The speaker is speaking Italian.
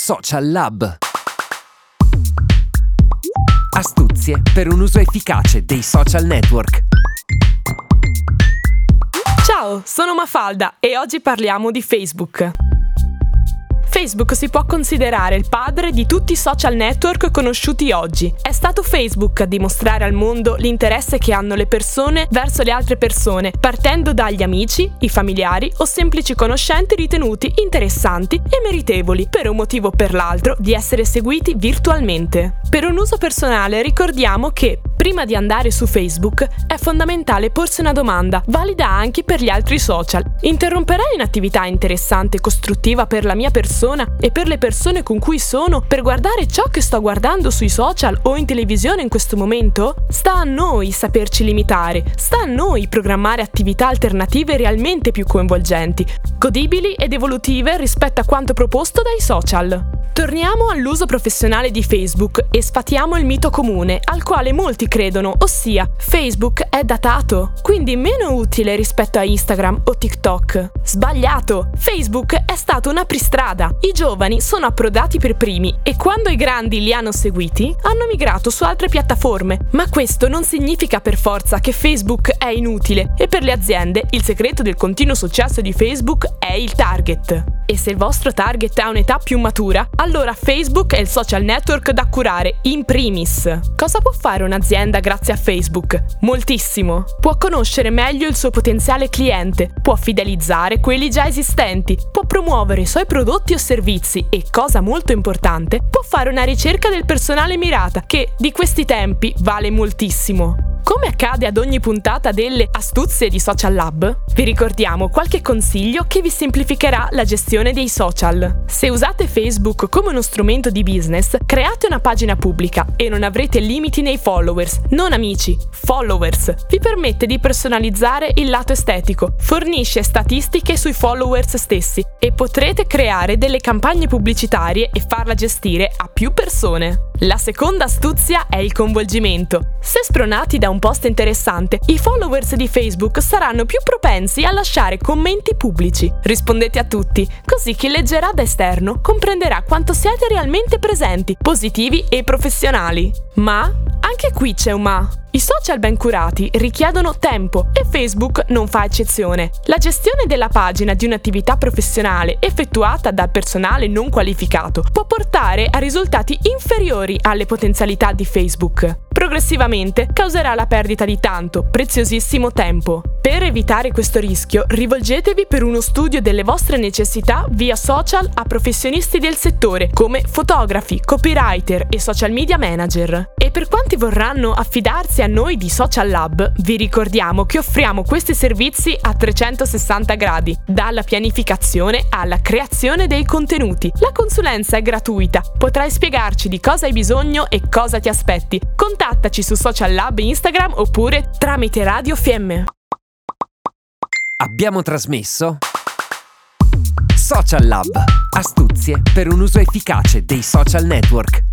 Social Lab. Astuzie per un uso efficace dei social network. Ciao, sono Mafalda e oggi parliamo di Facebook. Facebook si può considerare il padre di tutti i social network conosciuti oggi. È stato Facebook a dimostrare al mondo l'interesse che hanno le persone verso le altre persone, partendo dagli amici, i familiari o semplici conoscenti ritenuti interessanti e meritevoli, per un motivo o per l'altro, di essere seguiti virtualmente. Per un uso personale ricordiamo che Prima di andare su Facebook è fondamentale porsi una domanda, valida anche per gli altri social. Interromperei un'attività interessante e costruttiva per la mia persona e per le persone con cui sono per guardare ciò che sto guardando sui social o in televisione in questo momento? Sta a noi saperci limitare, sta a noi programmare attività alternative realmente più coinvolgenti, godibili ed evolutive rispetto a quanto proposto dai social. Torniamo all'uso professionale di Facebook e sfatiamo il mito comune al quale molti credono, ossia Facebook è datato, quindi meno utile rispetto a Instagram o TikTok. Sbagliato! Facebook è stato un apristrada. I giovani sono approdati per primi e quando i grandi li hanno seguiti, hanno migrato su altre piattaforme. Ma questo non significa per forza che Facebook è inutile e per le aziende il segreto del continuo successo di Facebook è il target. E se il vostro target ha un'età più matura, allora Facebook è il social network da curare in primis. Cosa può fare un'azienda grazie a Facebook? Moltissimo. Può conoscere meglio il suo potenziale cliente, può fidelizzare quelli già esistenti, può promuovere i suoi prodotti o servizi e, cosa molto importante, può fare una ricerca del personale mirata che di questi tempi vale moltissimo. Come accade ad ogni puntata delle astuzie di Social Lab, vi ricordiamo qualche consiglio che vi semplificherà la gestione dei social. Se usate Facebook come uno strumento di business, create una pagina pubblica e non avrete limiti nei followers, non amici, followers. Vi permette di personalizzare il lato estetico, fornisce statistiche sui followers stessi e potrete creare delle campagne pubblicitarie e farla gestire a più persone. La seconda astuzia è il coinvolgimento. Se spronati da un post interessante, i followers di Facebook saranno più propensi a lasciare commenti pubblici. Rispondete a tutti, così chi leggerà da esterno comprenderà quanto siete realmente presenti, positivi e professionali. Ma anche qui c'è un ma. I social ben curati richiedono tempo e Facebook non fa eccezione. La gestione della pagina di un'attività professionale effettuata dal personale non qualificato può portare a risultati inferiori alle potenzialità di Facebook. Progressivamente causerà la perdita di tanto, preziosissimo tempo. Per evitare questo rischio, rivolgetevi per uno studio delle vostre necessità via social a professionisti del settore come fotografi, copywriter e social media manager. E per quanti vorranno affidarsi a noi di Social Lab, vi ricordiamo che offriamo questi servizi a 360 gradi, dalla pianificazione alla creazione dei contenuti. La consulenza è gratuita, potrai spiegarci di cosa hai bisogno e cosa ti aspetti. Contattaci su Social Lab Instagram oppure tramite Radio FM. Abbiamo trasmesso Social Lab. Astuzie per un uso efficace dei social network.